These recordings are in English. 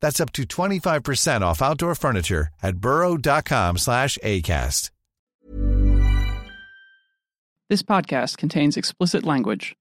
That's up to 25% off outdoor furniture at burrow.com slash ACAST. This podcast contains explicit language.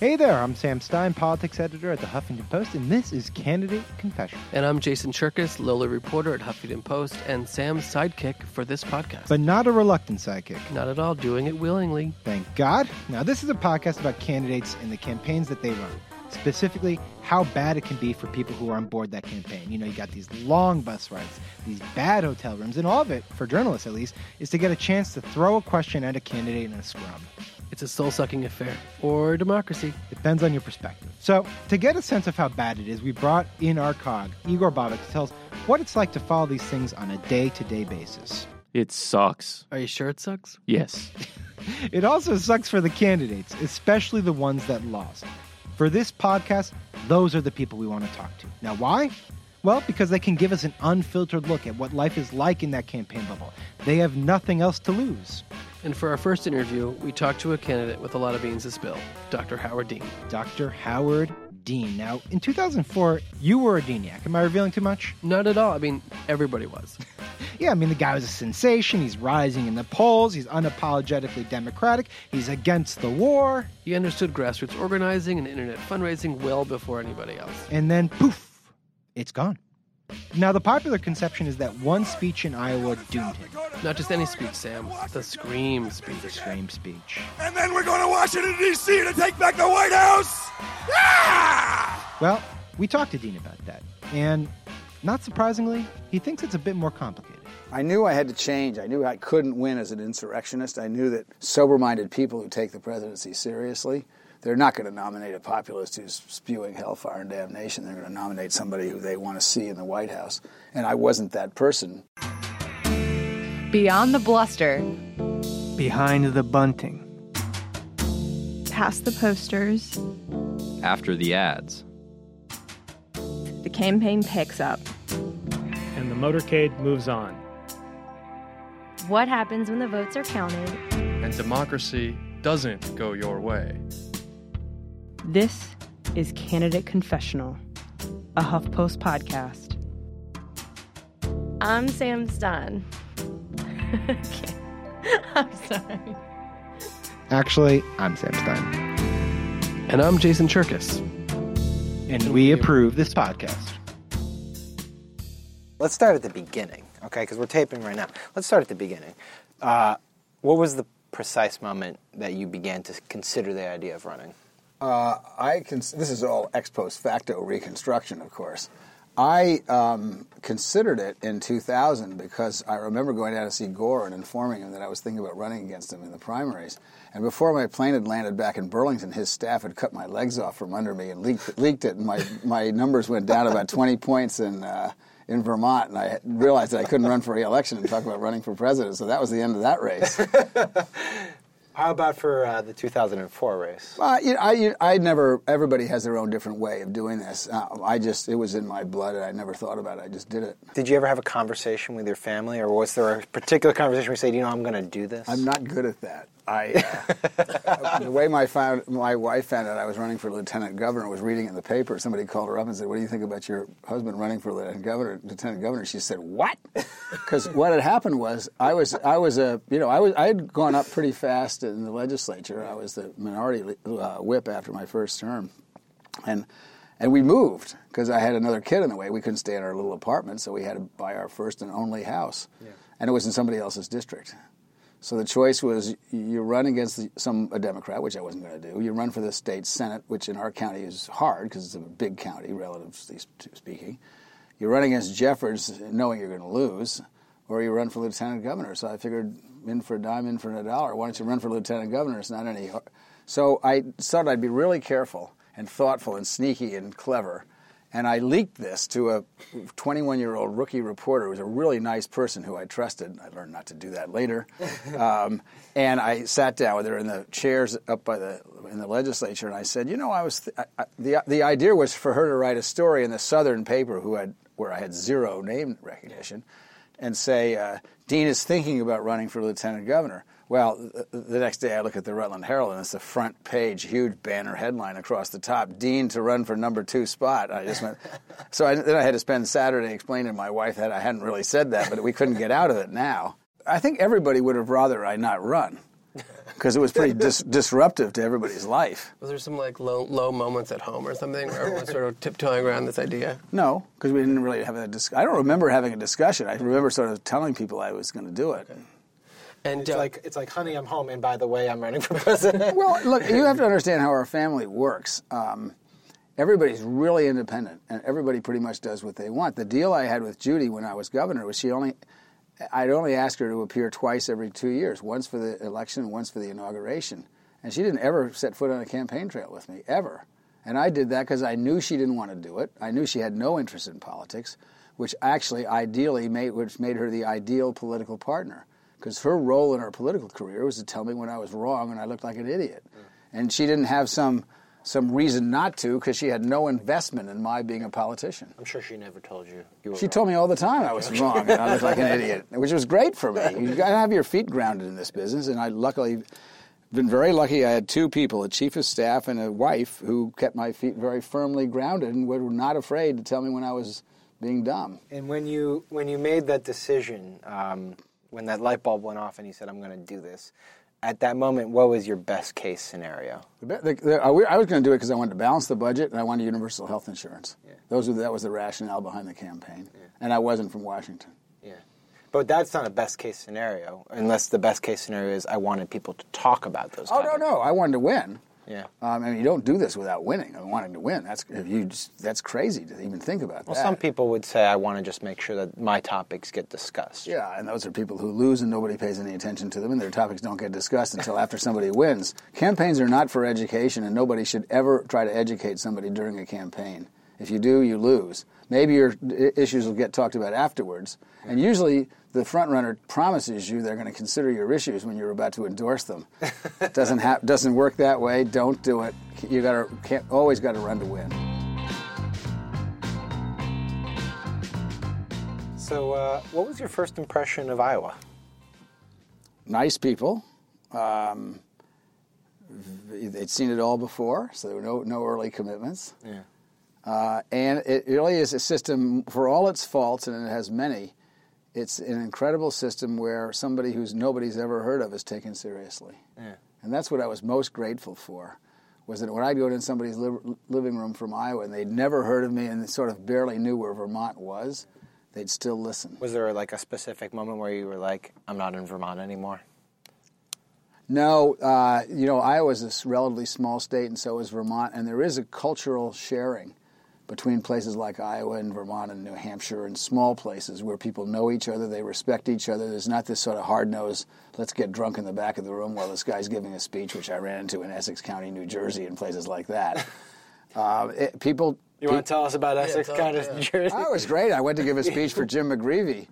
Hey there, I'm Sam Stein, politics editor at the Huffington Post, and this is Candidate Confession. And I'm Jason Cherkis, Lola reporter at Huffington Post, and Sam's sidekick for this podcast. But not a reluctant sidekick. Not at all, doing it willingly. Thank God. Now, this is a podcast about candidates and the campaigns that they run. Specifically, how bad it can be for people who are on board that campaign. You know, you got these long bus rides, these bad hotel rooms, and all of it, for journalists at least, is to get a chance to throw a question at a candidate in a scrum. It's a soul sucking affair. Or democracy. Depends on your perspective. So, to get a sense of how bad it is, we brought in our cog, Igor Bobic, to tell us what it's like to follow these things on a day to day basis. It sucks. Are you sure it sucks? Yes. It also sucks for the candidates, especially the ones that lost. For this podcast, those are the people we want to talk to. Now, why? Well, because they can give us an unfiltered look at what life is like in that campaign bubble. They have nothing else to lose. And for our first interview, we talked to a candidate with a lot of beans to spill, Dr. Howard Dean. Dr. Howard Dean. Now, in 2004, you were a Deaniac. Am I revealing too much? Not at all. I mean, everybody was. Yeah, I mean, the guy was a sensation. He's rising in the polls. He's unapologetically democratic. He's against the war. He understood grassroots organizing and internet fundraising well before anybody else. And then, poof, it's gone. Now, the popular conception is that one speech in Iowa doomed him. Not just any speech, Sam. The scream speech. The Scream speech. And then we're going to Washington, D.C. to take back the White House! Ah! Well, we talked to Dean about that. And not surprisingly, he thinks it's a bit more complicated. I knew I had to change. I knew I couldn't win as an insurrectionist. I knew that sober minded people who take the presidency seriously, they're not going to nominate a populist who's spewing hellfire and damnation. They're going to nominate somebody who they want to see in the White House. And I wasn't that person. Beyond the bluster, Behind the bunting. past the posters, after the ads. the campaign picks up. and the motorcade moves on. what happens when the votes are counted? and democracy doesn't go your way. This is Candidate Confessional, a HuffPost podcast. I'm Sam Stein. Okay. I'm sorry. Actually, I'm Sam Stein. And I'm Jason Cherkis. And we approve this podcast. Let's start at the beginning, okay? Because we're taping right now. Let's start at the beginning. Uh, what was the precise moment that you began to consider the idea of running? Uh, I cons- this is all ex post facto reconstruction, of course. I um, considered it in 2000 because I remember going down to see Gore and informing him that I was thinking about running against him in the primaries. And before my plane had landed back in Burlington, his staff had cut my legs off from under me and leaked, leaked it, and my, my numbers went down about 20 points in, uh, in Vermont. And I realized that I couldn't run for re election and talk about running for president, so that was the end of that race. How about for uh, the 2004 race? Well, you know, I, I never. Everybody has their own different way of doing this. Uh, I just, it was in my blood, and I never thought about it. I just did it. Did you ever have a conversation with your family, or was there a particular conversation where you said, "You know, I'm going to do this"? I'm not good at that. I, uh, the way my found my wife found out I was running for lieutenant governor was reading it in the paper. Somebody called her up and said, "What do you think about your husband running for lieutenant governor?" Lieutenant governor. She said, "What?" Because what had happened was I was I was a you know I was I had gone up pretty fast in the legislature. I was the minority uh, whip after my first term, and and we moved because I had another kid in the way. We couldn't stay in our little apartment, so we had to buy our first and only house, yeah. and it was in somebody else's district. So the choice was you run against some a Democrat, which I wasn't going to do. You run for the state senate, which in our county is hard because it's a big county, relatively speaking. You run against Jeffords, knowing you're going to lose, or you run for lieutenant governor. So I figured, in for a dime, in for a dollar. Why don't you run for lieutenant governor? It's not any. So I thought I'd be really careful and thoughtful and sneaky and clever and I leaked this to a 21 year old rookie reporter who was a really nice person who I trusted. I learned not to do that later. Um, and I sat down with her in the chairs up by the in the legislature, and I said, you know, I was th- I, the the idea was for her to write a story in the Southern paper, who had where I had zero name recognition, and say uh, Dean is thinking about running for lieutenant governor. Well, the next day I look at the Rutland Herald and it's a front page, huge banner headline across the top: Dean to run for number two spot. I just went. so I, then I had to spend Saturday explaining to my wife that I hadn't really said that, but we couldn't get out of it now. I think everybody would have rather I not run because it was pretty dis- disruptive to everybody's life. Was there some like low, low moments at home or something where everyone was sort of tiptoeing around this idea? No, because we didn't really have a discussion. I don't remember having a discussion. I remember sort of telling people I was going to do it. Okay. And it's uh, like it's like, honey, I'm home, and by the way, I'm running for president. well, look, you have to understand how our family works. Um, everybody's really independent, and everybody pretty much does what they want. The deal I had with Judy when I was governor was she only, I'd only ask her to appear twice every two years, once for the election, once for the inauguration, and she didn't ever set foot on a campaign trail with me ever. And I did that because I knew she didn't want to do it. I knew she had no interest in politics, which actually ideally made which made her the ideal political partner because her role in her political career was to tell me when I was wrong and I looked like an idiot. And she didn't have some some reason not to because she had no investment in my being a politician. I'm sure she never told you. you she wrong. told me all the time I was wrong and I looked like an idiot, which was great for me. You got to have your feet grounded in this business, and I luckily been very lucky. I had two people, a chief of staff and a wife, who kept my feet very firmly grounded and were not afraid to tell me when I was being dumb. And when you when you made that decision, um, when that light bulb went off and you said, I'm going to do this, at that moment, what was your best case scenario? The, the, the, I was going to do it because I wanted to balance the budget and I wanted universal health insurance. Yeah. Those were, that was the rationale behind the campaign. Yeah. And I wasn't from Washington. Yeah. But that's not a best case scenario, unless the best case scenario is I wanted people to talk about those. Oh, topics. no, no. I wanted to win. Yeah. Um, I mean, you don't do this without winning. I mean, wanting to win. That's if you just, that's crazy to even think about well, that. some people would say I want to just make sure that my topics get discussed. Yeah, and those are people who lose and nobody pays any attention to them, and their topics don't get discussed until after somebody wins. Campaigns are not for education, and nobody should ever try to educate somebody during a campaign. If you do, you lose. Maybe your issues will get talked about afterwards, and usually the front runner promises you they're going to consider your issues when you're about to endorse them. doesn't ha- doesn't work that way. Don't do it. You got to always got to run to win. So, uh, what was your first impression of Iowa? Nice people. Um, they'd seen it all before, so there were no no early commitments. Yeah. Uh, and it really is a system, for all its faults, and it has many, it's an incredible system where somebody who's nobody's ever heard of is taken seriously. Yeah. And that's what I was most grateful for, was that when I'd go in somebody's li- living room from Iowa and they'd never heard of me and sort of barely knew where Vermont was, they'd still listen. Was there like a specific moment where you were like, I'm not in Vermont anymore? No, uh, you know, Iowa's a relatively small state, and so is Vermont, and there is a cultural sharing between places like Iowa and Vermont and New Hampshire and small places where people know each other, they respect each other. There's not this sort of hard nosed, let's get drunk in the back of the room while this guy's giving a speech, which I ran into in Essex County, New Jersey, and places like that. uh, it, people. You want to tell us about Essex yeah, County, New Jersey? Oh, it was great. I went to give a speech for Jim McGreevey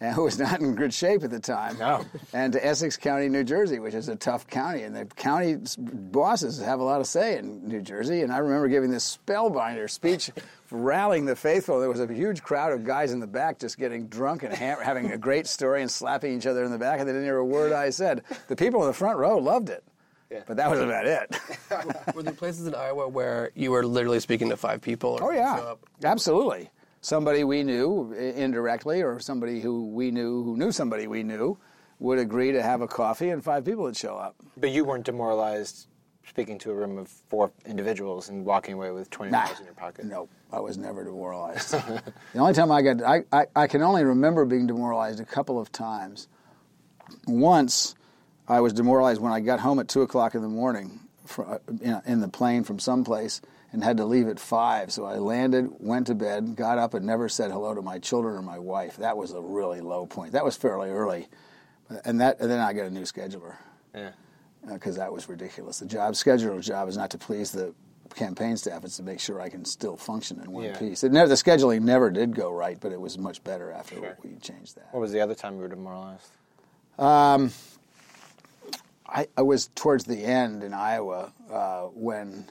and who was not in good shape at the time. No. And to Essex County, New Jersey, which is a tough county, and the county bosses have a lot of say in New Jersey. And I remember giving this spellbinder speech, rallying the faithful. There was a huge crowd of guys in the back just getting drunk and ha- having a great story and slapping each other in the back, and they didn't hear a word I said. The people in the front row loved it. Yeah. But that was about it. were there places in Iowa where you were literally speaking to five people? Oh yeah, absolutely. Somebody we knew indirectly, or somebody who we knew who knew somebody we knew, would agree to have a coffee, and five people would show up. But you weren't demoralized speaking to a room of four individuals and walking away with twenty dollars in your pocket. No, I was never demoralized. the only time I got, I, I, I can only remember being demoralized a couple of times. Once, I was demoralized when I got home at two o'clock in the morning, from, uh, in, in the plane from someplace and had to leave at five. So I landed, went to bed, got up, and never said hello to my children or my wife. That was a really low point. That was fairly early, and that and then I got a new scheduler. Yeah. Because uh, that was ridiculous. The job scheduler's job is not to please the campaign staff; it's to make sure I can still function in one Yeah. piece. It never, the scheduling never did go right, but it was much better after we changed that. What was the other time you were demoralized? Um, I, I was towards the end in Iowa uh, when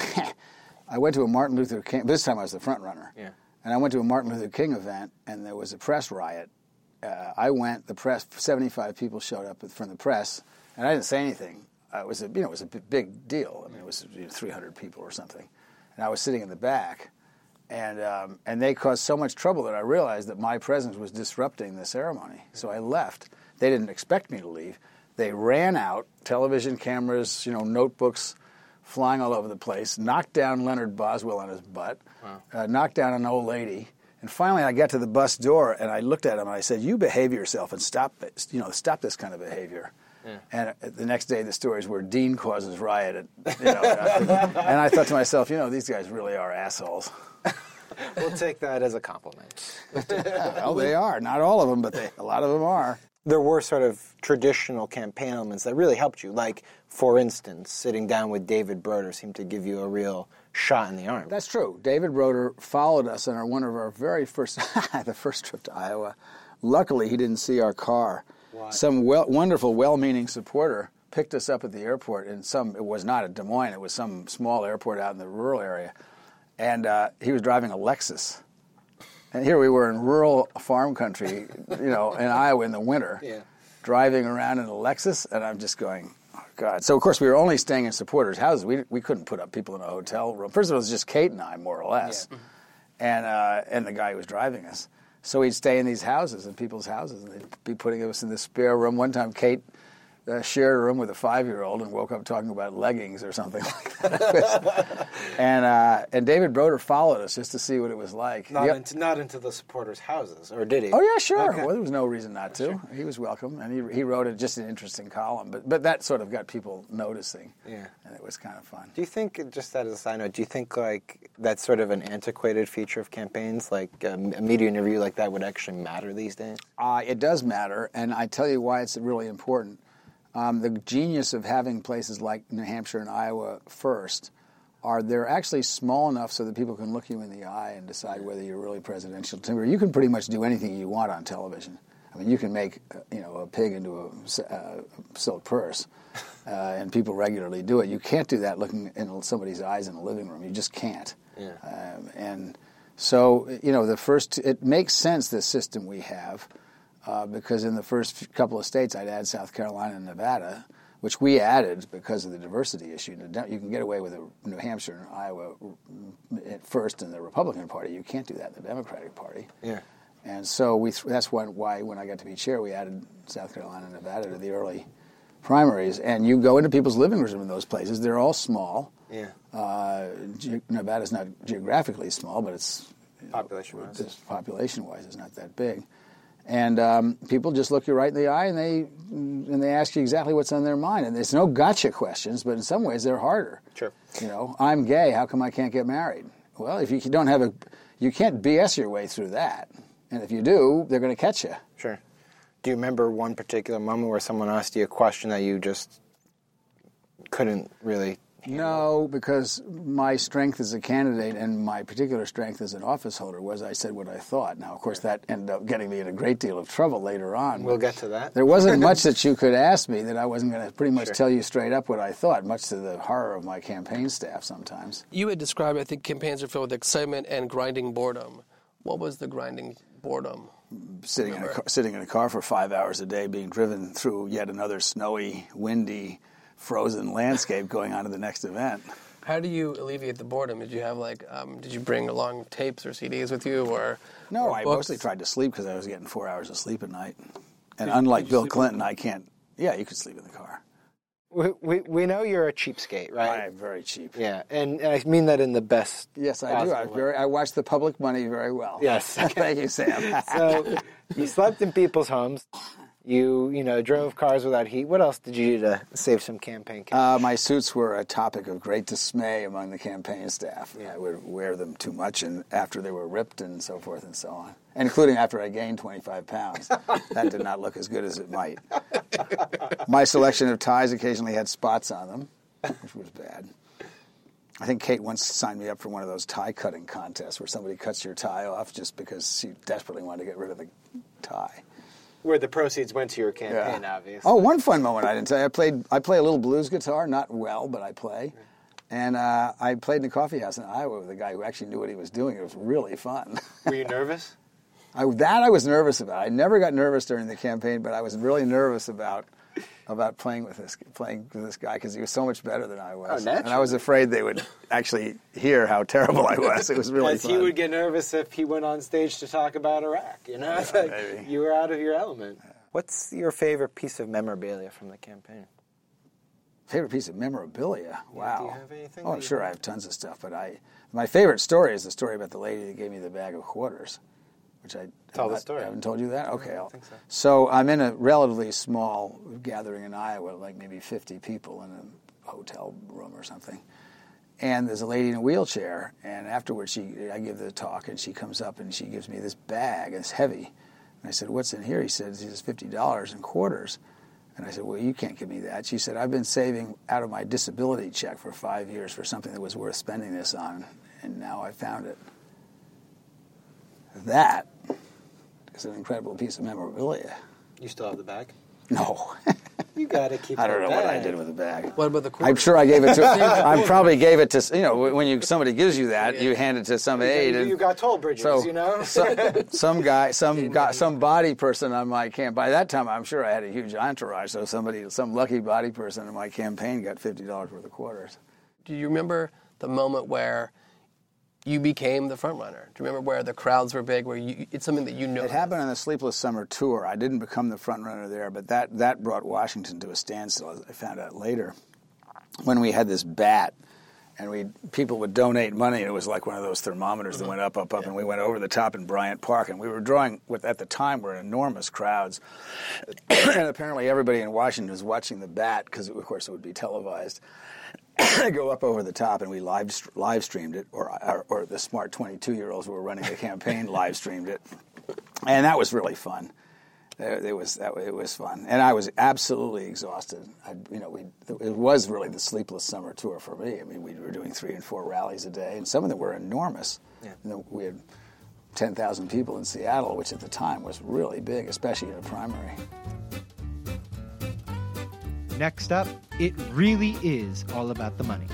I went to a Martin Luther King. This time I was the front runner. Yeah. And I went to a Martin Luther King event, and there was a press riot. Uh, I went. The press, seventy-five people showed up from the press, and I didn't say anything. Uh, it was a, you know, it was a big deal. I mean, it was you know, three hundred people or something, and I was sitting in the back, and um, and they caused so much trouble that I realized that my presence was disrupting the ceremony. So I left. They didn't expect me to leave. They ran out, television cameras, you know, notebooks flying all over the place, knocked down Leonard Boswell on his butt, uh, knocked down an old lady. And finally, I got to the bus door, and I looked at him, and I said, "You behave yourself and stop, it. you know, stop this kind of behavior." And uh, the next day, the stories were Dean causes riot, at, you know, and I thought to myself, you know, these guys really are assholes. we'll take that as a compliment. well, they are. Not all of them, but they, a lot of them are. There were sort of traditional campaign elements that really helped you. Like, for instance, sitting down with David Broder seemed to give you a real shot in the arm. That's true. David Broder followed us on our, one of our very first, the first trip to Iowa. Luckily, he didn't see our car. Some well, wonderful, well-meaning supporter picked us up at the airport in some. It was not at Des Moines. It was some small airport out in the rural area, and uh, he was driving a Lexus. And here we were in rural farm country, you know, in Iowa in the winter, Yeah. driving around in a Lexus, and I'm just going, oh God. So of course we were only staying in supporters' houses. We we couldn't put up people in a hotel room. First of all, it was just Kate and I, more or less, and uh, and the guy who was driving us. So we'd stay in these houses, in people's houses, and they'd be putting us in this spare room. One time, Kate uh, shared a room with a five-year-old and woke up talking about leggings or something like that. and uh, and David Broder followed us just to see what it was like. Not, Yep. into, not into the supporters' houses, or did he? Oh yeah, sure. Okay. Well, there was no reason not to. He was welcome, and he he wrote it just an interesting column. But but that sort of got people noticing, Yeah. and it was kind of fun. Do you think, just as a side note, do you think like that's sort of an antiquated feature of campaigns? Like um, a media interview like that would actually matter these days? Uh, it does matter, and I tell you why it's really important. Um, the genius of having places like New Hampshire and Iowa first are they're actually small enough so that people can look you in the eye and decide whether you're really presidential. Timber, you can pretty much do anything you want on television. I mean, you can make uh, you know a pig into a uh, silk purse, uh, and people regularly do it. You can't do that looking in somebody's eyes in a living room. You just can't. Yeah. Um, and so, you know, the first, it makes sense, this system we have, uh, because in the first couple of states, I'd add South Carolina and Nevada, which we added because of the diversity issue. You can get away with a New Hampshire and Iowa at first in the Republican Party. You can't do that in the Democratic Party. Yeah. And so we, that's why, why when I got to be chair, we added South Carolina and Nevada to the early primaries. And you go into people's living rooms in those places, they're all small. Yeah. Uh, ge- Nevada's not geographically small, but it's Population wise. population wise, it's not that big. And um, people just look you right in the eye and they and they ask you exactly what's on their mind. And there's no gotcha questions, but in some ways they're harder. Sure. You know, I'm gay. How come I can't get married? Well, if you don't have a, you can't BS your way through that. And if you do, they're going to catch you. Sure. Do you remember one particular moment where someone asked you a question that you just couldn't really No, because my strength as a candidate and my particular strength as an office holder was I said what I thought. Now, of course, that ended up getting me in a great deal of trouble later on. We'll get to that. There wasn't much that you could ask me that I wasn't going to pretty much Sure. tell you straight up what I thought, much to the horror of my campaign staff sometimes. You had described, I think, campaigns are filled with excitement and grinding boredom. What was the grinding boredom? Sitting in, a car, sitting in a car for five hours a day, being driven through yet another snowy, windy, frozen landscape going on to the next event. How do you alleviate the boredom? Did you have like, um, did you bring along tapes or CDs with you, or No, or I books? mostly tried to sleep because I was getting four hours of sleep at night. And unlike Bill Clinton, I can't. Yeah, you could sleep in the car. We, we, we know you're a cheapskate, right? I'm very cheap. Yeah, and I mean that in the best. Yes, I do. I, possible very, I watch the public money very well. Yes. Thank you, Sam. so you slept in people's homes. You you know drove cars without heat. What else did you do to save some campaign cash? Uh, my suits were a topic of great dismay among the campaign staff. Yeah. I would wear them too much, and after they were ripped and so forth and so on, including after I gained 25 pounds. that did not look as good as it might. My selection of ties occasionally had spots on them, which was bad. I think Kate once signed me up for one of those tie cutting contests where somebody cuts your tie off just because she desperately wanted to get rid of the tie. Where the proceeds went to your campaign, obviously. Oh, one fun moment I didn't tell you. I played. I play a little blues guitar, not well, but I play. And uh, I played in a coffee house in Iowa with a guy who actually knew what he was doing. It was really fun. Were you nervous? I, that I was nervous about. I never got nervous during the campaign, but I was really nervous about about playing with this playing with this guy because he was so much better than I was. Oh, and I was afraid they would actually hear how terrible I was. It was really fun. he would get nervous if he went on stage to talk about Iraq. You know, It's like maybe. you were out of your element. What's your favorite piece of memorabilia from the campaign? Favorite piece of memorabilia? Wow. do you have anything Oh, sure, I have tons of stuff, but I my favorite story is the story about the lady that gave me the bag of quarters, which I Tell the story. I haven't told you that. Okay, I think so. so I'm in a relatively small gathering in Iowa, like maybe 50 people in a hotel room or something. And there's a lady in a wheelchair, and afterwards she, I give the talk, and she comes up and she gives me this bag. It's heavy, and I said, "What's in here?" He said, "It's fifty dollars in quarters." And I said, Well, you can't give me that. She said, I've been saving out of my disability check for five years for something that was worth spending this on, and now I found it. That is an incredible piece of memorabilia. You still have the bag? No. You got to keep. It. I don't the know what I did with the bag. What about the quarters? I'm sure I gave it to. I probably gave it to. You know, when you somebody gives you that, you hand it to some aide. You, and you got toll bridges, so, you know. some, some guy, some guy, some body person on my camp. By that time, I'm sure I had a huge entourage. So somebody, some lucky body person in my campaign got fifty dollars worth of quarters. Do you remember the moment where you became the front runner? Do you remember where the crowds were big? Where you, it's something that you know. It happened on the Sleepless Summer tour. I didn't become the front runner there, but that that brought Washington to a standstill. As I found out later, when we had this bat, and we people would donate money, and it was like one of those thermometers that mm-hmm. went up, up, up, and we went over the top in Bryant Park, and we were drawing what at the time were enormous crowds, and apparently everybody in Washington was watching the bat because of course it would be televised. go up over the top, and we live live streamed it, or or, or the smart 22 year olds who were running the campaign live streamed it, and that was really fun. It it was that it was fun, and I was absolutely exhausted. I, you know, we it was really the sleepless summer tour for me. I mean, we were doing three and four rallies a day, and some of them were enormous. Yeah. You know, we had 10,000 people in Seattle, which at the time was really big, especially in a primary. Next up, it really is all about the money.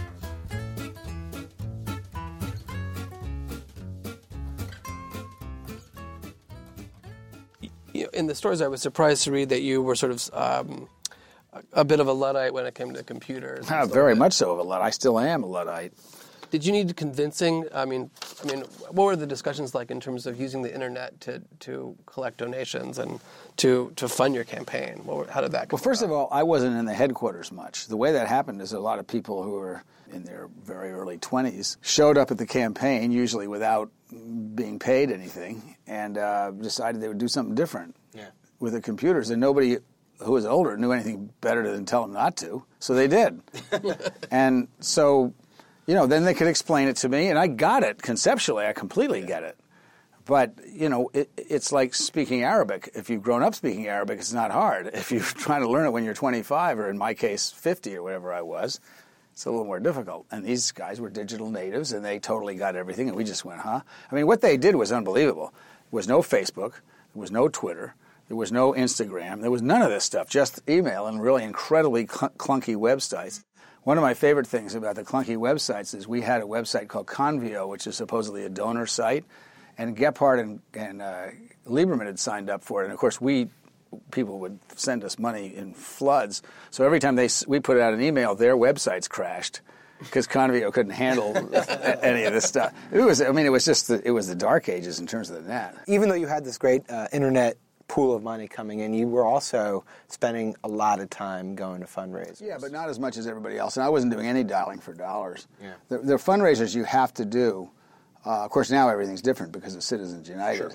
you know, in the stories, I was surprised to read that you were sort of um, a, a bit of a luddite when it came to computers. Ah, very much so of a Luddite. I still am a Luddite. That. Did you need convincing? I mean, I mean, what were the discussions like in terms of using the internet to, to collect donations and to, to fund your campaign? What were, how did that go? Well, first of all, I wasn't in the headquarters much. The way that happened is a lot of people who were in their very early 20s showed up at the campaign, usually without being paid anything, and uh, decided they would do something different Yeah. with the computers. And nobody who was older knew anything better than tell them not to, so they did. and so, you know, then they could explain it to me, and I got it conceptually. I completely get it. But you know, it, it's like speaking Arabic. If you've grown up speaking Arabic, it's not hard. If you're trying to learn it when you're 25, or in my case, 50 or whatever I was, It's a little more difficult. And these guys were digital natives, and they totally got everything. And we just went, huh? I mean, what they did was unbelievable. There was no Facebook, there was no Twitter, there was no Instagram, there was none of this stuff. Just email and really incredibly cl- clunky websites. One of my favorite things about the clunky websites is we had a website called Convio, which is supposedly a donor site, and Gephardt and, and uh, Lieberman had signed up for it. And of course, we people would send us money in floods. So every time they we put out an email, their websites crashed because Convio couldn't handle any of this stuff. It was, I mean, it was just the, it was the dark ages in terms of the net. Even though you had this great uh, internet pool of money coming in, you were also spending a lot of time going to fundraisers. Yeah, but not as much as everybody else. And I wasn't doing any dialing for dollars. Yeah. The, the fundraisers you have to do. Uh, of course, now everything's different because of Citizens United. Sure.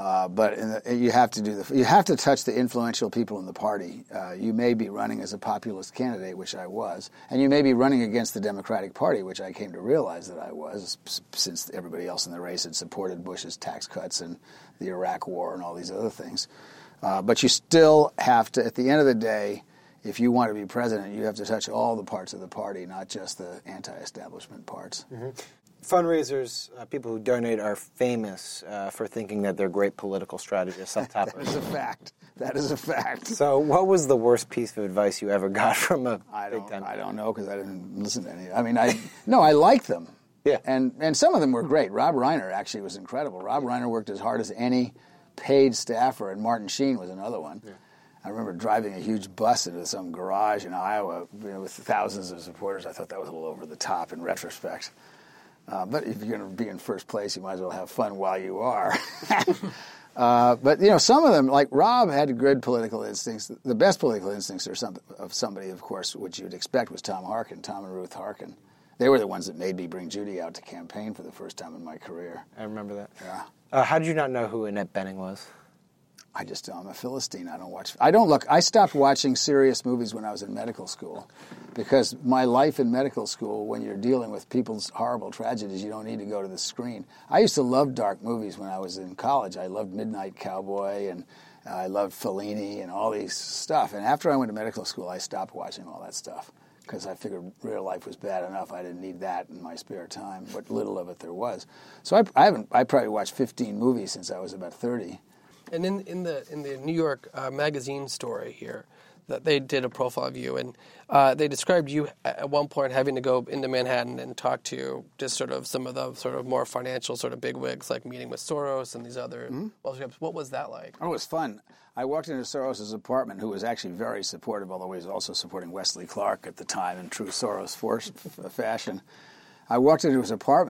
Uh, but the, you have to do the you have to touch the influential people in the party. Uh, you may be running as a populist candidate, which I was, and you may be running against the Democratic Party, which I came to realize that I was, since everybody else in the race had supported Bush's tax cuts and the Iraq War and all these other things. Uh, but you still have to, at the end of the day, if you want to be president, you have to touch all the parts of the party, not just the anti-establishment parts. Mm-hmm. Fundraisers, uh, people who donate, are famous uh, for thinking that they're great political strategists on top that is a fact. That is a fact. So, what was the worst piece of advice you ever got from a I big don't? I don't know because I didn't listen to any. I mean, I no, I like them. Yeah. And and some of them were great. Rob Reiner actually was incredible. Rob Reiner worked as hard as any paid staffer, and Martin Sheen was another one. Yeah. I remember driving a huge bus into some garage in Iowa you know, with thousands of supporters. I thought that was a little over the top in retrospect. Uh, but if you're going to be in first place, you might as well have fun while you are. uh, but you know, some of them, like Rob, had good political instincts. The best political instincts are some, of somebody, of course, which you'd expect was Tom Harkin, Tom and Ruth Harkin. They were the ones that made me bring Judy out to campaign for the first time in my career. I remember that. Yeah. Uh, how did you not know who Annette Bening was? I just I'm a philistine. I don't watch. I don't look. I stopped watching serious movies when I was in medical school, because my life in medical school, when you're dealing with people's horrible tragedies, you don't need to go to the screen. I used to love dark movies when I was in college. I loved Midnight Cowboy and uh, I loved Fellini and all these stuff. And after I went to medical school, I stopped watching all that stuff because I figured real life was bad enough. I didn't need that in my spare time, what little of it there was. So I, I haven't. I probably watched 15 movies since I was about 30. And in, in the in the New York uh, Magazine story here, that they did a profile of you, and uh, they described you at one point having to go into Manhattan and talk to just sort of some of the sort of more financial sort of bigwigs, like meeting with Soros and these other. Mm-hmm. What was that like? Oh, it was fun. I walked into Soros' apartment, who was actually very supportive, although he was also supporting Wesley Clark at the time in true Soros force, fashion. I walked into his apartment.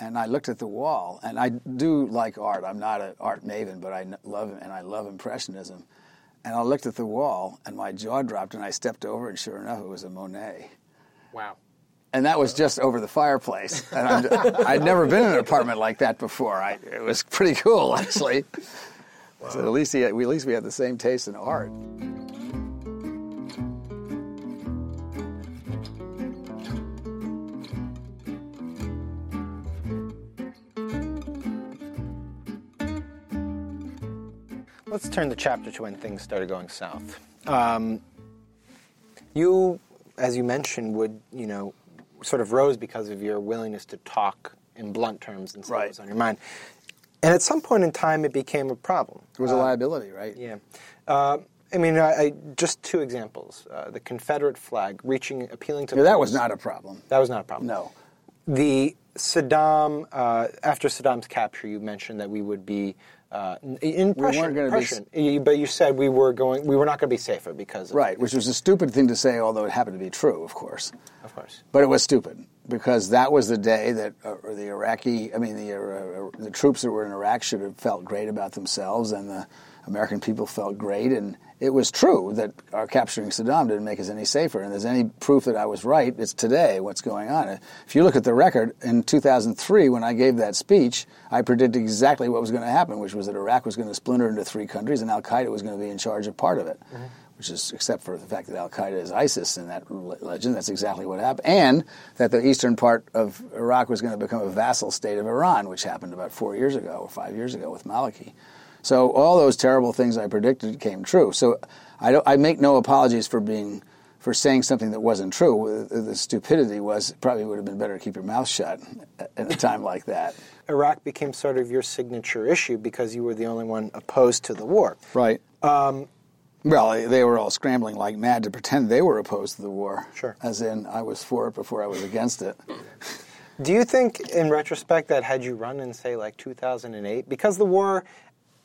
And I looked at the wall, and I do like art. I'm not an art maven, but I love and I love impressionism. And I looked at the wall, and my jaw dropped, and I stepped over, and sure enough, it was a Monet. Wow. And that was just over the fireplace. And I'm, I'd never been in an apartment like that before. I, it was pretty cool, actually. Wow. So at least, had, we, at least we had the same taste in art. Let's turn the chapter to when things started going south. Um, you, as you mentioned, would you know sort of rose because of your willingness to talk in blunt terms and say right. what was on your mind. And at some point in time, it became a problem. It was uh, a liability, right? Yeah. Uh, I mean, I, I, just two examples: uh, the Confederate flag reaching, appealing to. Yeah, that was not a problem. That was not a problem. No. The Saddam, uh, after Saddam's capture, you mentioned that we would be uh, in We weren't gonna be but you said we were going, we were not going to be safer because of Right, which was a stupid thing to say, although it happened to be true, of course. Of course. But it was stupid because that was the day that uh, the Iraqi, I mean, the uh, the troops that were in Iraq should have felt great about themselves, and the American people felt great. And it was true that our capturing Saddam didn't make us any safer. And there's any proof that I was right, it's today what's going on. If you look at the record in 2003, when I gave that speech, I predicted exactly what was going to happen, which was that Iraq was going to splinter into three countries, and Al Qaeda was going to be in charge of part of it mm-hmm. which is except for the fact that Al Qaeda is ISIS in that legend. That's exactly what happened, and that the eastern part of Iraq was going to become a vassal state of Iran, which happened about four years ago or five years ago with Maliki. So all those terrible things I predicted came true. So I, don't, I make no apologies for being for saying something that wasn't true. The, the stupidity was probably would have been better to keep your mouth shut at a time like that. Iraq became sort of your signature issue because you were the only one opposed to the war. Right. Um, Well, they were all scrambling like mad to pretend they were opposed to the war. Sure. As in, I was for it before I was against it. Do you think, in retrospect, that had you run in, say, like 2008, because the war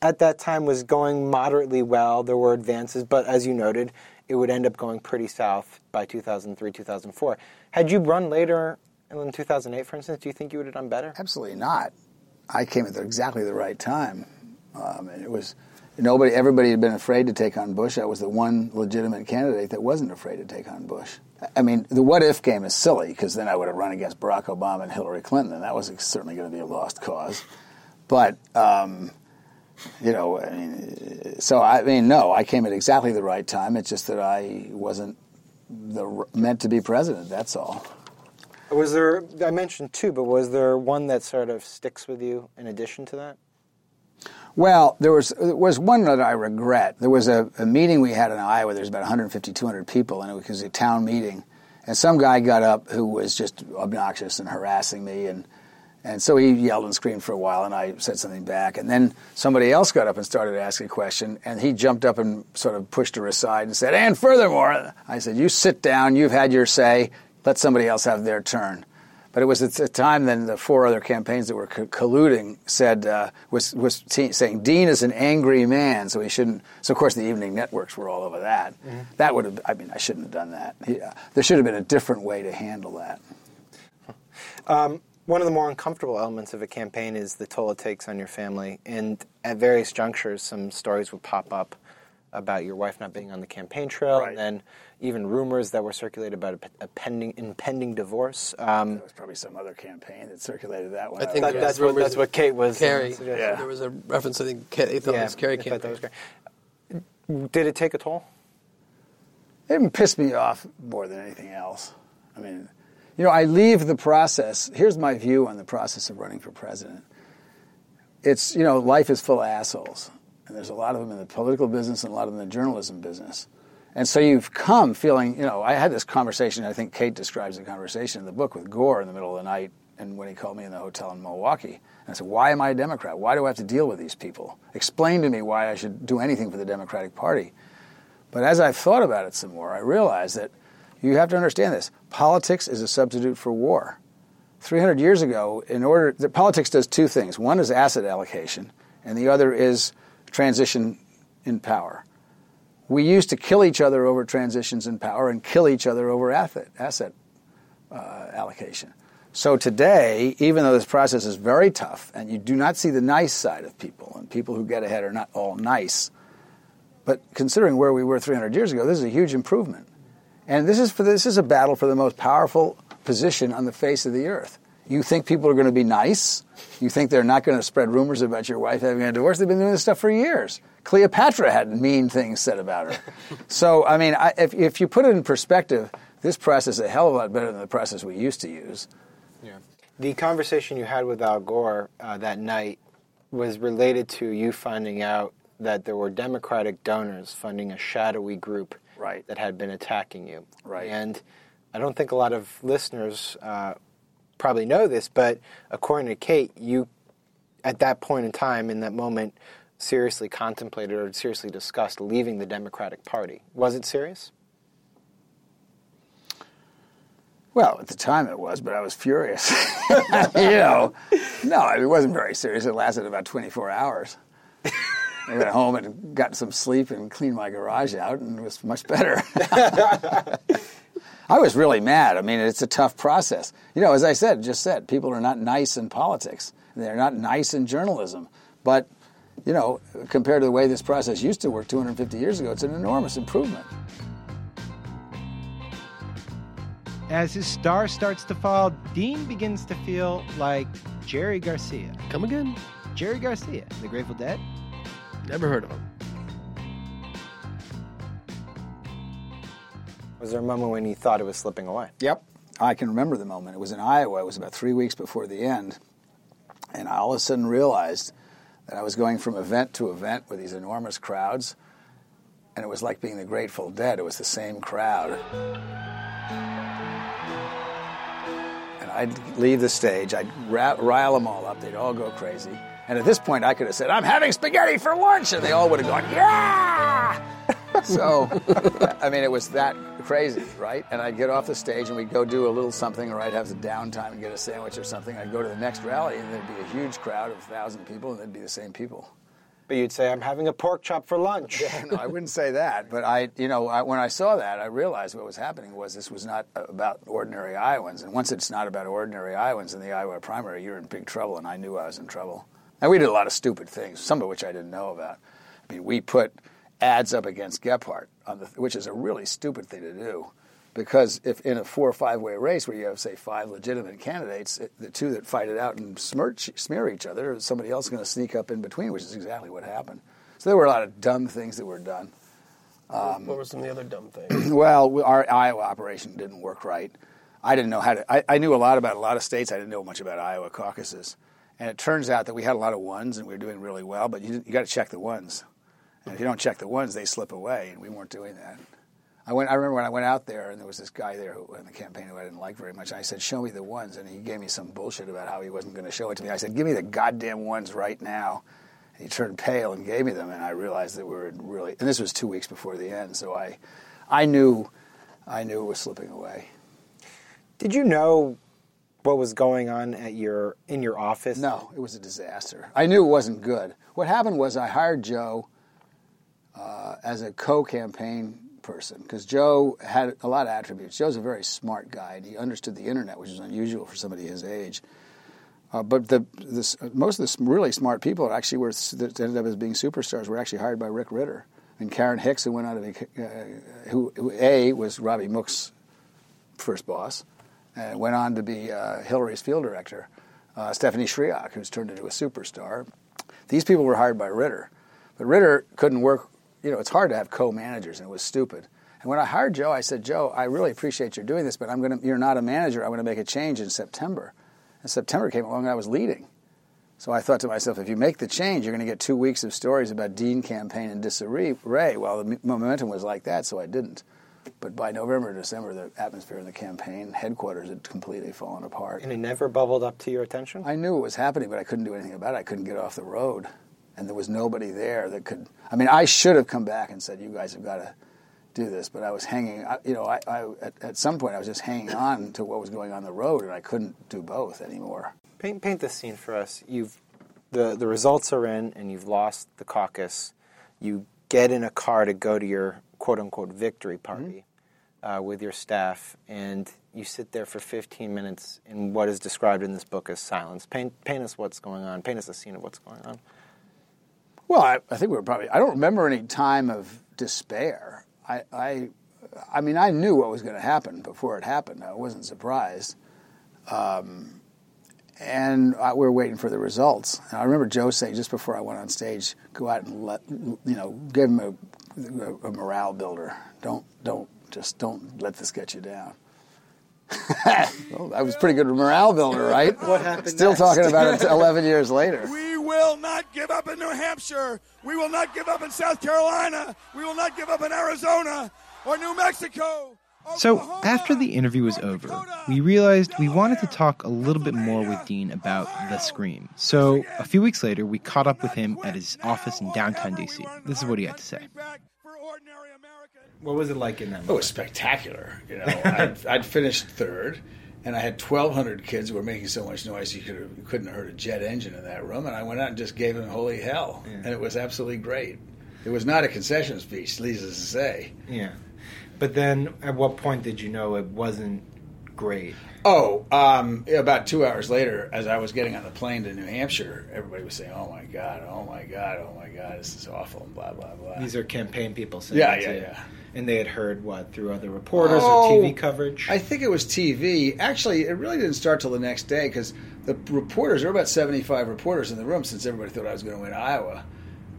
at that time was going moderately well, there were advances, but as you noted, it would end up going pretty south by 2003, 2004. Had you run later in 2008, for instance, do you think you would have done better? Absolutely not. I came at the, exactly the right time. Um, and it was nobody, everybody had been afraid to take on Bush. I was the one legitimate candidate that wasn't afraid to take on Bush. I mean, the what if game is silly because then I would have run against Barack Obama and Hillary Clinton, and that was certainly going to be a lost cause. But um, you know, I mean, so I mean, no, I came at exactly the right time. It's just that I wasn't the meant to be president. That's all. Was there, I mentioned two, but was there one that sort of sticks with you in addition to that? Well, there was there was one that I regret. There was a, a meeting we had in Iowa. There's about 150, 200 people, and it was a town meeting. And some guy got up who was just obnoxious and harassing me, and and so he yelled and screamed for a while, and I said something back. And then somebody else got up and started asking a question, and he jumped up and sort of pushed her aside and said, "And furthermore," I said, "You sit down. You've had your say. Let somebody else have their turn." But it was at the time then the four other campaigns that were co- colluding said uh, was was t- saying Dean is an angry man, so he shouldn't. So of course the evening networks were all over that. That would have. I mean, I shouldn't have done that. He, uh, there should have been a different way to handle that. Um, one of the more uncomfortable elements of a campaign is the toll it takes on your family. And at various junctures, some stories would pop up about your wife not being on the campaign trail, and then even rumors that were circulated about a pending impending divorce. Um, There was probably some other campaign that circulated that one. I think That- there that's what- that's what Kate was, uh, Carrie. suggesting. There was a reference. I think Kate, they thought it was Carrie I thought that was great. Did it take a toll? It pissed me off more than anything else. I mean, you know, I leave the process. Here's my view on the process of running for president. It's, you know, life is full of assholes. And there's a lot of them in the political business and a lot of them in the journalism business. And so you've come feeling, you know, I had this conversation, I think Kate describes the conversation in the book with Gore in the middle of the night and when he called me in the hotel in Milwaukee. And I said, why am I a Democrat? Why do I have to deal with these people? Explain to me why I should do anything for the Democratic Party. But as I've thought about it some more, I realize that you have to understand this. Politics is a substitute for war. 300 years ago, in order, the, politics does two things. One is asset allocation, and the other is transition in power. We used to kill each other over transitions in power and kill each other over asset, asset uh, allocation. So today, even though this process is very tough, and you do not see the nice side of people, and people who get ahead are not all nice, but considering where we were 300 years ago, this is a huge improvement. And this is, for, this is a battle for the most powerful position on the face of the earth. You think people are going to be nice? You think they're not going to spread rumors about your wife having a divorce? They've been doing this stuff for years. Cleopatra had mean things said about her. so, I mean, I, if, if you put it in perspective, this process is a hell of a lot better than the process we used to use. Yeah. The conversation you had with Al Gore uh, that night was related to you finding out that there were Democratic donors funding a shadowy group right. that had been attacking you. Right. And I don't think a lot of listeners uh, probably know this, but according to Kate, you, at that point in time, in that moment, seriously contemplated or seriously discussed leaving the Democratic Party. Was it serious? Well, at the time it was, but I was furious. you know, no, it wasn't very serious. It lasted about 24 hours. I went home and got some sleep and cleaned my garage out, and it was much better. I was really mad. I mean, it's a tough process. You know, as I said, just said, people are not nice in politics. They're not nice in journalism. But, you know, compared to the way this process used to work 250 years ago, it's an enormous improvement. As his star starts to fall, Dean begins to feel like Jerry Garcia. Come again? Jerry Garcia, the Grateful Dead. Never heard of him. Was there a moment when you thought it was slipping away? Yep. I can remember the moment. It was in Iowa. It was about three weeks before the end. And I all of a sudden realized that I was going from event to event with these enormous crowds. And it was like being the Grateful Dead. It was the same crowd. And I'd leave the stage, I'd rile them all up, they'd all go crazy. And at this point, I could have said, I'm having spaghetti for lunch, and they all would have gone, yeah! so, I mean, it was that crazy, right? And I'd get off the stage and we'd go do a little something, or I'd have the downtime and get a sandwich or something. I'd go to the next rally, and there'd be a huge crowd of a thousand people, and they'd be the same people. But you'd say, I'm having a pork chop for lunch. Yeah, no, I wouldn't say that. But I, you know, I, when I saw that, I realized what was happening was this was not about ordinary Iowans. And once it's not about ordinary Iowans in the Iowa primary, you're in big trouble. And I knew I was in trouble. And we did a lot of stupid things, some of which I didn't know about. I mean, we put ads up against Gephardt, the, which is a really stupid thing to do. Because if in a four or five way race where you have, say, five legitimate candidates, it, the two that fight it out and smirch, smear each other, somebody else is going to sneak up in between, which is exactly what happened. So there were a lot of dumb things that were done. Um, what were some of the other dumb things? well, our Iowa operation didn't work right. I didn't know how to. I, I, knew a lot about a lot of states. I didn't know much about Iowa caucuses, and it turns out that we had a lot of ones and we were doing really well. But you, you got to check the ones, and if you don't check the ones, they slip away, and we weren't doing that. I went. I remember when I went out there, and there was this guy there who, in the campaign who I didn't like very much. And I said, "Show me the ones," and he gave me some bullshit about how he wasn't going to show it to me. I said, "Give me the goddamn ones right now." And he turned pale and gave me them, and I realized that we were really. And this was two weeks before the end, so I, I knew, I knew it was slipping away. Did you know what was going on at your in your office? No, it was a disaster. I knew it wasn't good. What happened was I hired Joe uh, as a co-campaign person because Joe had a lot of attributes. Joe's a very smart guy. And he understood the internet, which is unusual for somebody his age. Uh, but the, most of the really smart people actually were that ended up as being superstars were actually hired by Rick Ridder and Karen Hicks, who went on to be, uh, who, who, a was Robby Mook's first boss, and went on to be uh, Hillary's field director. Uh, Stephanie Schriock, who's turned into a superstar. These people were hired by Ridder, but Ridder couldn't work you know, it's hard to have co-managers, and it was stupid. And when I hired Joe, I said, Joe, I really appreciate you doing this, but I'm going to, you're not a manager. I'm going to make a change in September. And September came along, and I was leading. So I thought to myself, if you make the change, you're going to get two weeks of stories about Dean campaign and disarray. Well, the momentum was like that, so I didn't. But by November, or December, the atmosphere in the campaign headquarters had completely fallen apart. And it never bubbled up to your attention? I knew it was happening, but I couldn't do anything about it. I couldn't get off the road and there was nobody there that could. I mean, I should have come back and said, "You guys have got to do this," but I was hanging. You know, I, I at, at, some point I was just hanging on to what was going on the road, and I couldn't do both anymore. Paint paint the scene for us. You've the the results are in, and you've lost the caucus. You get in a car to go to your quote unquote victory party mm-hmm. uh, with your staff, and you sit there for 15 minutes in what is described in this book as silence. Paint, paint us what's going on. Paint us a scene of what's going on. Well, I, I, think we were probably. I don't remember any time of despair. I, I, I mean, I knew what was going to happen before it happened. I wasn't surprised. Um, and I, we were waiting for the results. And I remember Joe saying just before I went on stage, "Go out and let you know, give him a, a morale builder. Don't, don't, just don't let this get you down." well, oh, that was pretty good morale builder, right? What happened? Still next? talking about it 11 years later. We will not give up in New Hampshire. We will not give up in South Carolina. We will not give up in Arizona or New Mexico So, after the interview was over, we realized we wanted to talk a little bit more with Dean about the Scream. So, a few weeks later, we caught up with him at his office in downtown DC. This is what he had to say. What was it like in that? Oh, it was spectacular. You know, I'd, I'd finished third, and I had 1,200 kids who were making so much noise you, could have, couldn't have heard a jet engine in that room. And I went out and just gave them holy hell, Yeah. and it was absolutely great. It was not a concession speech, needless to say. Yeah. But then, at what point did you know it wasn't great? Oh, um, about two hours later, as I was getting on the plane to New Hampshire, everybody was saying, "Oh my God! Oh my God! Oh my God! This is awful!" and blah blah blah. These are campaign people saying Yeah, yeah, yeah. And they had heard what through other reporters Oh, or TV coverage. I think it was TV. Actually, it really didn't start till the next day because the reporters, there were about 75 reporters in the room since everybody thought I was going to win Iowa.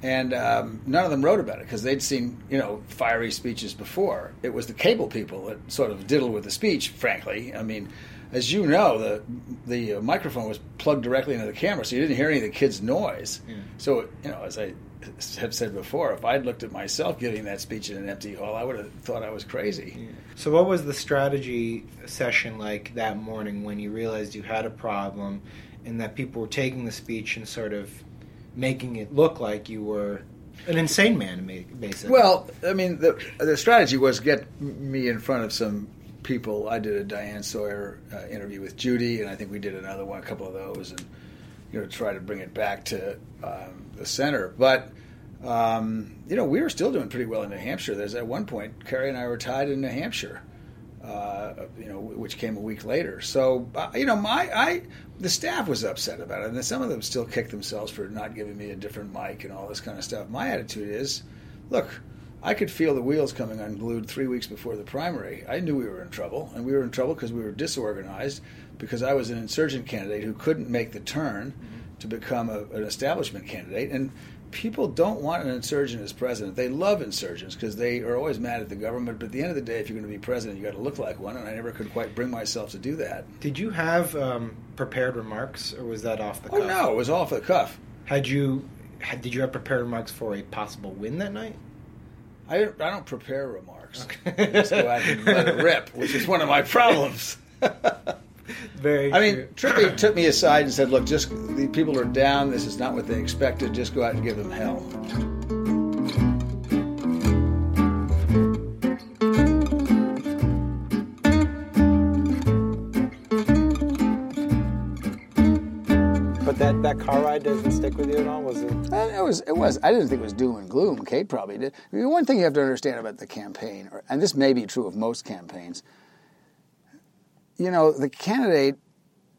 And um, none of them wrote about it because they'd seen, you know, fiery speeches before. It was the cable people that sort of diddled with the speech, frankly. I mean, as you know, the the uh, microphone was plugged directly into the camera, so you didn't hear any of the kids' noise. So, you know, as I have said before, if I'd looked at myself giving that speech in an empty hall, I would have thought I was crazy. So, what was the strategy session like that morning when you realized you had a problem and that people were taking the speech and sort of making it look like you were an insane man, basically? Well, I mean, the the strategy was get me in front of some people. I did a Diane Sawyer uh, interview with Judy, and I think we did another one, a couple of those, and you know, try to bring it back to um, the center. But um, you know, we were still doing pretty well in New Hampshire. There's at one point, Kerry and I were tied in New Hampshire. Uh, you know, which came a week later. So, uh, you know, my I the staff was upset about it, and some of them still kicked themselves for not giving me a different mic and all this kind of stuff. My attitude is, look, I could feel the wheels coming unglued three weeks before the primary. I knew we were in trouble, and we were in trouble because we were disorganized, because I was an insurgent candidate who couldn't make the turn to become a, an establishment candidate. And people don't want an insurgent as president. They love insurgents because they are always mad at the government. But at the end of the day, if you're going to be president, you got to look like one. And I never could quite bring myself to do that. Did you have um, prepared remarks, or was that off the cuff? Oh cuff? no, it was off the cuff. Had you? Had, did you have prepared remarks for a possible win that night? I don't, I don't prepare remarks. I just go out and let it rip, which is one of my problems. Very. I mean, Trippi took me aside and said, "Look, just the people are down. This is not what they expected. Just go out and give them hell." But that, that car ride doesn't stick with you at all, was it? Uh, It was. It was. I didn't think it was doom and gloom. Kate probably did. I mean, one thing you have to understand about the campaign, or, and this may be true of most campaigns, you know, the candidate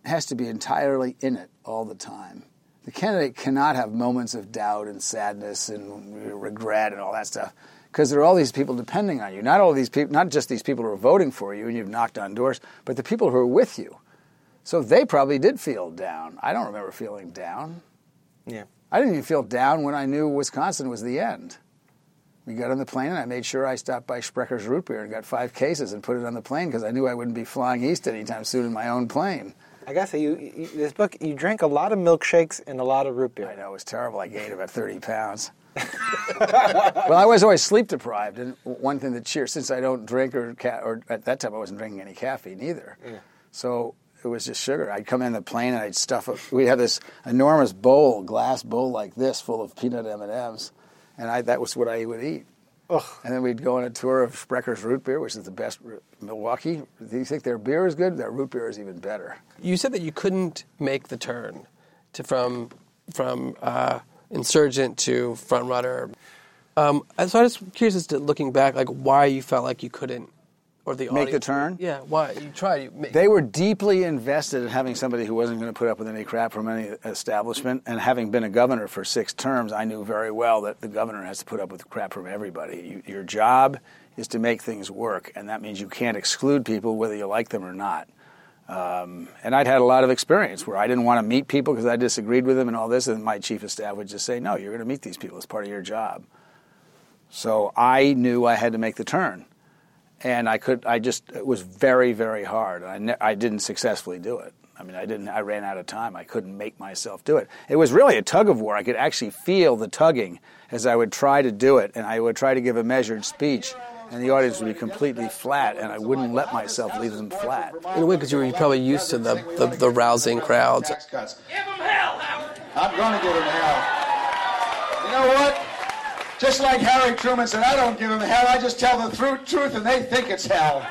has to be entirely in it all the time. The candidate cannot have moments of doubt and sadness and regret and all that stuff because there are all these people depending on you. Not all these people, not just these people who are voting for you and you've knocked on doors, but the people who are with you. So they probably did feel down. I don't remember feeling down. Yeah. I didn't even feel down when I knew Wisconsin was the end. We got on the plane and I made sure I stopped by Sprecher's root beer and got five cases and put it on the plane because I knew I wouldn't be flying east anytime soon in my own plane. I gotta say, you, you this book, you drank a lot of milkshakes and a lot of root beer. I know it was terrible. I gained about thirty pounds. well, I was always sleep deprived, and one thing that cheers since I don't drink or ca- or at that time I wasn't drinking any caffeine either. So it was just sugar. I'd come in the plane and I'd stuff it. We'd have this enormous bowl, glass bowl like this, full of peanut M and M's, and I, that was what I would eat. And then we'd go on a tour of Sprecher's root beer, which is the best Milwaukee. Do you think their beer is good? Their root beer is even better. You said that you couldn't make the turn to from from uh, insurgent to front runner. Um, so I was just curious as to looking back, like why you felt like you couldn't, or the Make the turn? Yeah, why you tried? You ma- They were deeply invested in having somebody who wasn't going to put up with any crap from any establishment. And having been a governor for six terms, I knew very well that the governor has to put up with crap from everybody. You, your job is to make things work, and that means you can't exclude people whether you like them or not. Um, and I'd had a lot of experience where I didn't want to meet people because I disagreed with them and all this, and my chief of staff would just say, "No, you're going to meet these people. It's part of your job." So I knew I had to make the turn and I could. I just it was very very hard. I ne- I didn't successfully do it. I mean, I didn't. I ran out of time. I couldn't make myself do it. It was really a tug of war. I could actually feel the tugging as I would try to do it, and I would try to give a measured speech, and the audience would be completely flat, and I wouldn't let myself leave them flat. In a way, because you were probably used to the, the, the rousing crowds. Give him hell, Howard! I'm going to give him hell. You know what? Just like Harry Truman said, I don't give him hell, I just tell the truth and they think it's hell.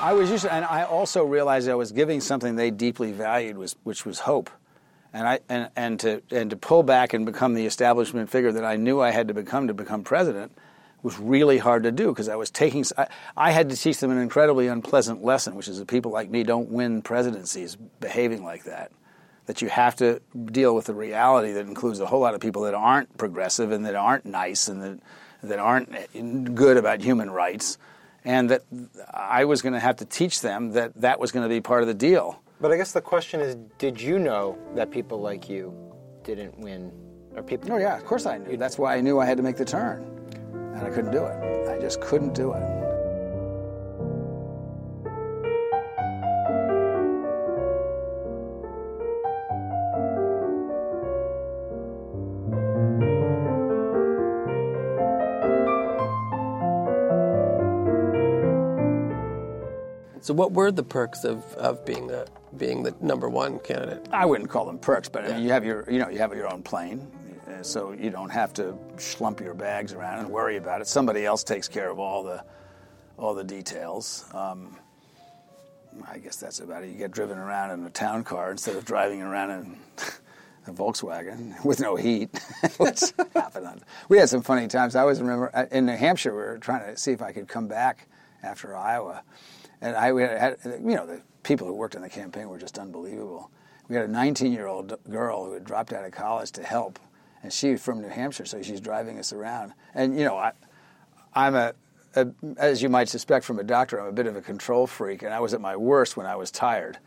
I was used to, and I also realized I was giving something they deeply valued, was, which was hope. And, I, and, and, to, and to pull back and become the establishment figure that I knew I had to become to become president was really hard to do because I was taking, I, I, had to teach them an incredibly unpleasant lesson, which is that people like me don't win presidencies behaving like that. That you have to deal with the reality that includes a whole lot of people that aren't progressive and that aren't nice and that, that aren't good about human rights and that I was going to have to teach them that that was going to be part of the deal. But I guess the question is, did you know that people like you didn't win, or people? Oh yeah, of course I knew. That's why I knew I had to make the turn, and I couldn't do it. I just couldn't do it. What were the perks of, of being the being the number one candidate? I wouldn't call them perks, but I mean, you have your you know you have your own plane, uh, so you don't have to slump your bags around and worry about it. Somebody else takes care of all the all the details. Um, I guess that's about it. You get driven around in a town car instead of driving around in a Volkswagen with no heat. What's happened? We had some funny times. I always remember uh, in New Hampshire, we were trying to see if I could come back after Iowa and I had, you know, the people who worked in the campaign were just unbelievable. We had a 19 year old girl who had dropped out of college to help, and she's from New Hampshire, so she's driving us around. And, you know, I, I'm a, a, as you might suspect from a doctor, I'm a bit of a control freak, and I was at my worst when I was tired.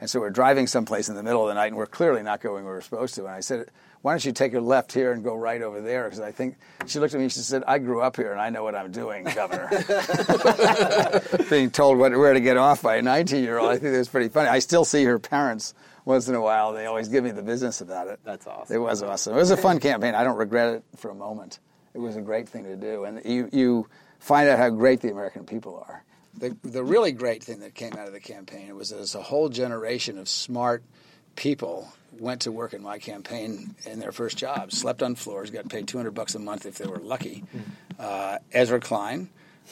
And so we're driving someplace in the middle of the night, and we're clearly not going where we're supposed to. And I said, why don't you take a left here and go right over there? Because I think she looked at me and she said, I grew up here and I know what I'm doing, Governor. Being told what, where to get off by a 19 year old, I think it was pretty funny. I still see her parents once in a while. They always give me the business about it. That's awesome. It was awesome. It was a fun campaign. I don't regret it for a moment. It was a great thing to do. And you, you find out how great the American people are. The, the really great thing that came out of the campaign was that there's a whole generation of smart people went to work in my campaign in their first jobs, slept on floors, got paid 200 bucks a month if they were lucky. Uh, Ezra Klein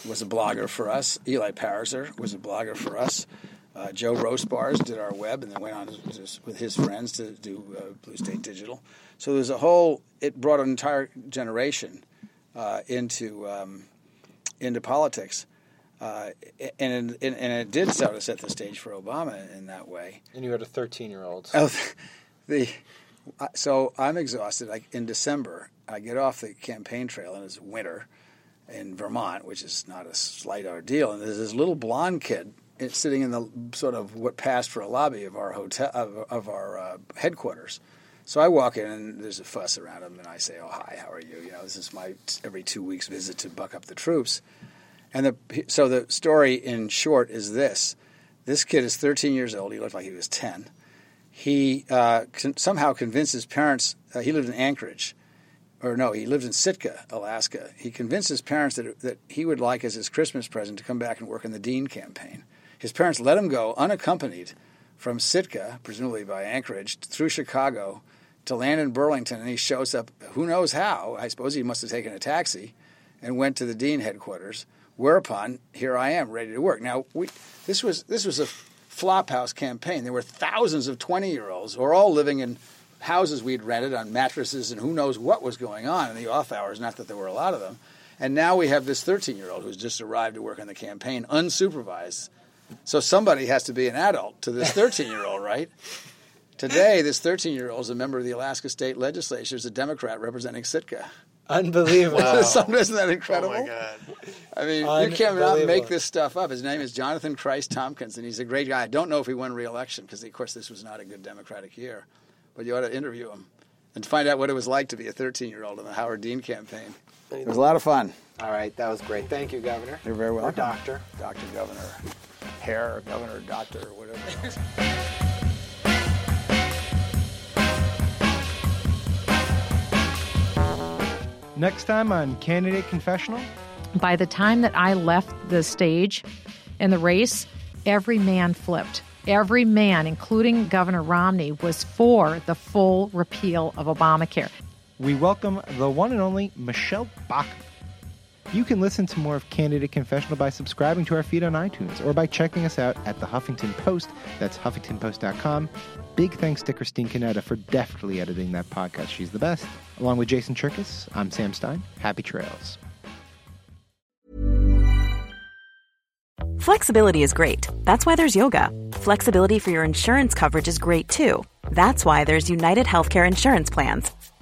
was a blogger for us. Eli Pariser was a blogger for us. Uh, Joe Rospars did our web and then went on with his friends to do uh, Blue State Digital. So there's a whole, it brought an entire generation uh, into, um, into politics. Uh, and, and, and it did sort of set the stage for Obama in that way. And you had a 13 year old. Oh, the so I'm exhausted. Like in December, I get off the campaign trail, and it's winter in Vermont, which is not a slight ordeal. And there's this little blonde kid sitting in the sort of what passed for a lobby of our hotel of, of our uh, headquarters. So I walk in and there's a fuss around him, and I say, "Oh, hi, how are you?" You know, this is my every two weeks visit to buck up the troops. And the, so the story in short is this: this kid is 13 years old. He looked like he was 10 he uh, con- somehow convinced his parents. Uh, he lived in Anchorage, or no, he lived in Sitka, Alaska. He convinced his parents that that he would like as his Christmas present to come back and work in the Dean campaign. His parents let him go unaccompanied from Sitka, presumably by Anchorage, through Chicago to land in Burlington, and he shows up. Who knows how? I suppose he must have taken a taxi and went to the Dean headquarters. Whereupon, here I am, ready to work. Now, we, this was this was a Flophouse campaign. There were thousands of 20 year olds who were all living in houses we'd rented on mattresses and who knows what was going on in the off hours, not that there were a lot of them. And now we have this 13 year old who's just arrived to work on the campaign unsupervised. So somebody has to be an adult to this 13 year old, right? Today, this 13 year old is a member of the Alaska State Legislature, is a Democrat representing Sitka. Unbelievable. Wow. Isn't that incredible? Oh my God. I mean, you cannot make this stuff up. His name is Jonathan Kreiss-Tomkins, and he's a great guy. I don't know if he won re-election because, of course, this was not a good Democratic year. But you ought to interview him and find out what it was like to be a 13-year-old in the Howard Dean campaign. It was a lot of fun. All right, that was great. Thank you, Governor. You're very welcome. Or Doctor. Doctor, Governor, Hair, Governor, Doctor, whatever. Next time on Candidate Confessional, By the time that I left the stage in the race, every man flipped. Every man, including Governor Romney, was for the full repeal of Obamacare. We welcome the one and only Michele Bachmann. You can listen to more of Candidate Confessional by subscribing to our feed on iTunes or by checking us out at the Huffington Post. That's huffingtonpost.com. Big thanks to Christine Conetta for deftly editing that podcast. She's the best. Along with Jason Cherkis, I'm Sam Stein. Happy trails. Flexibility is great. That's why there's yoga. Flexibility for your insurance coverage is great too. That's why there's United Healthcare Insurance Plans.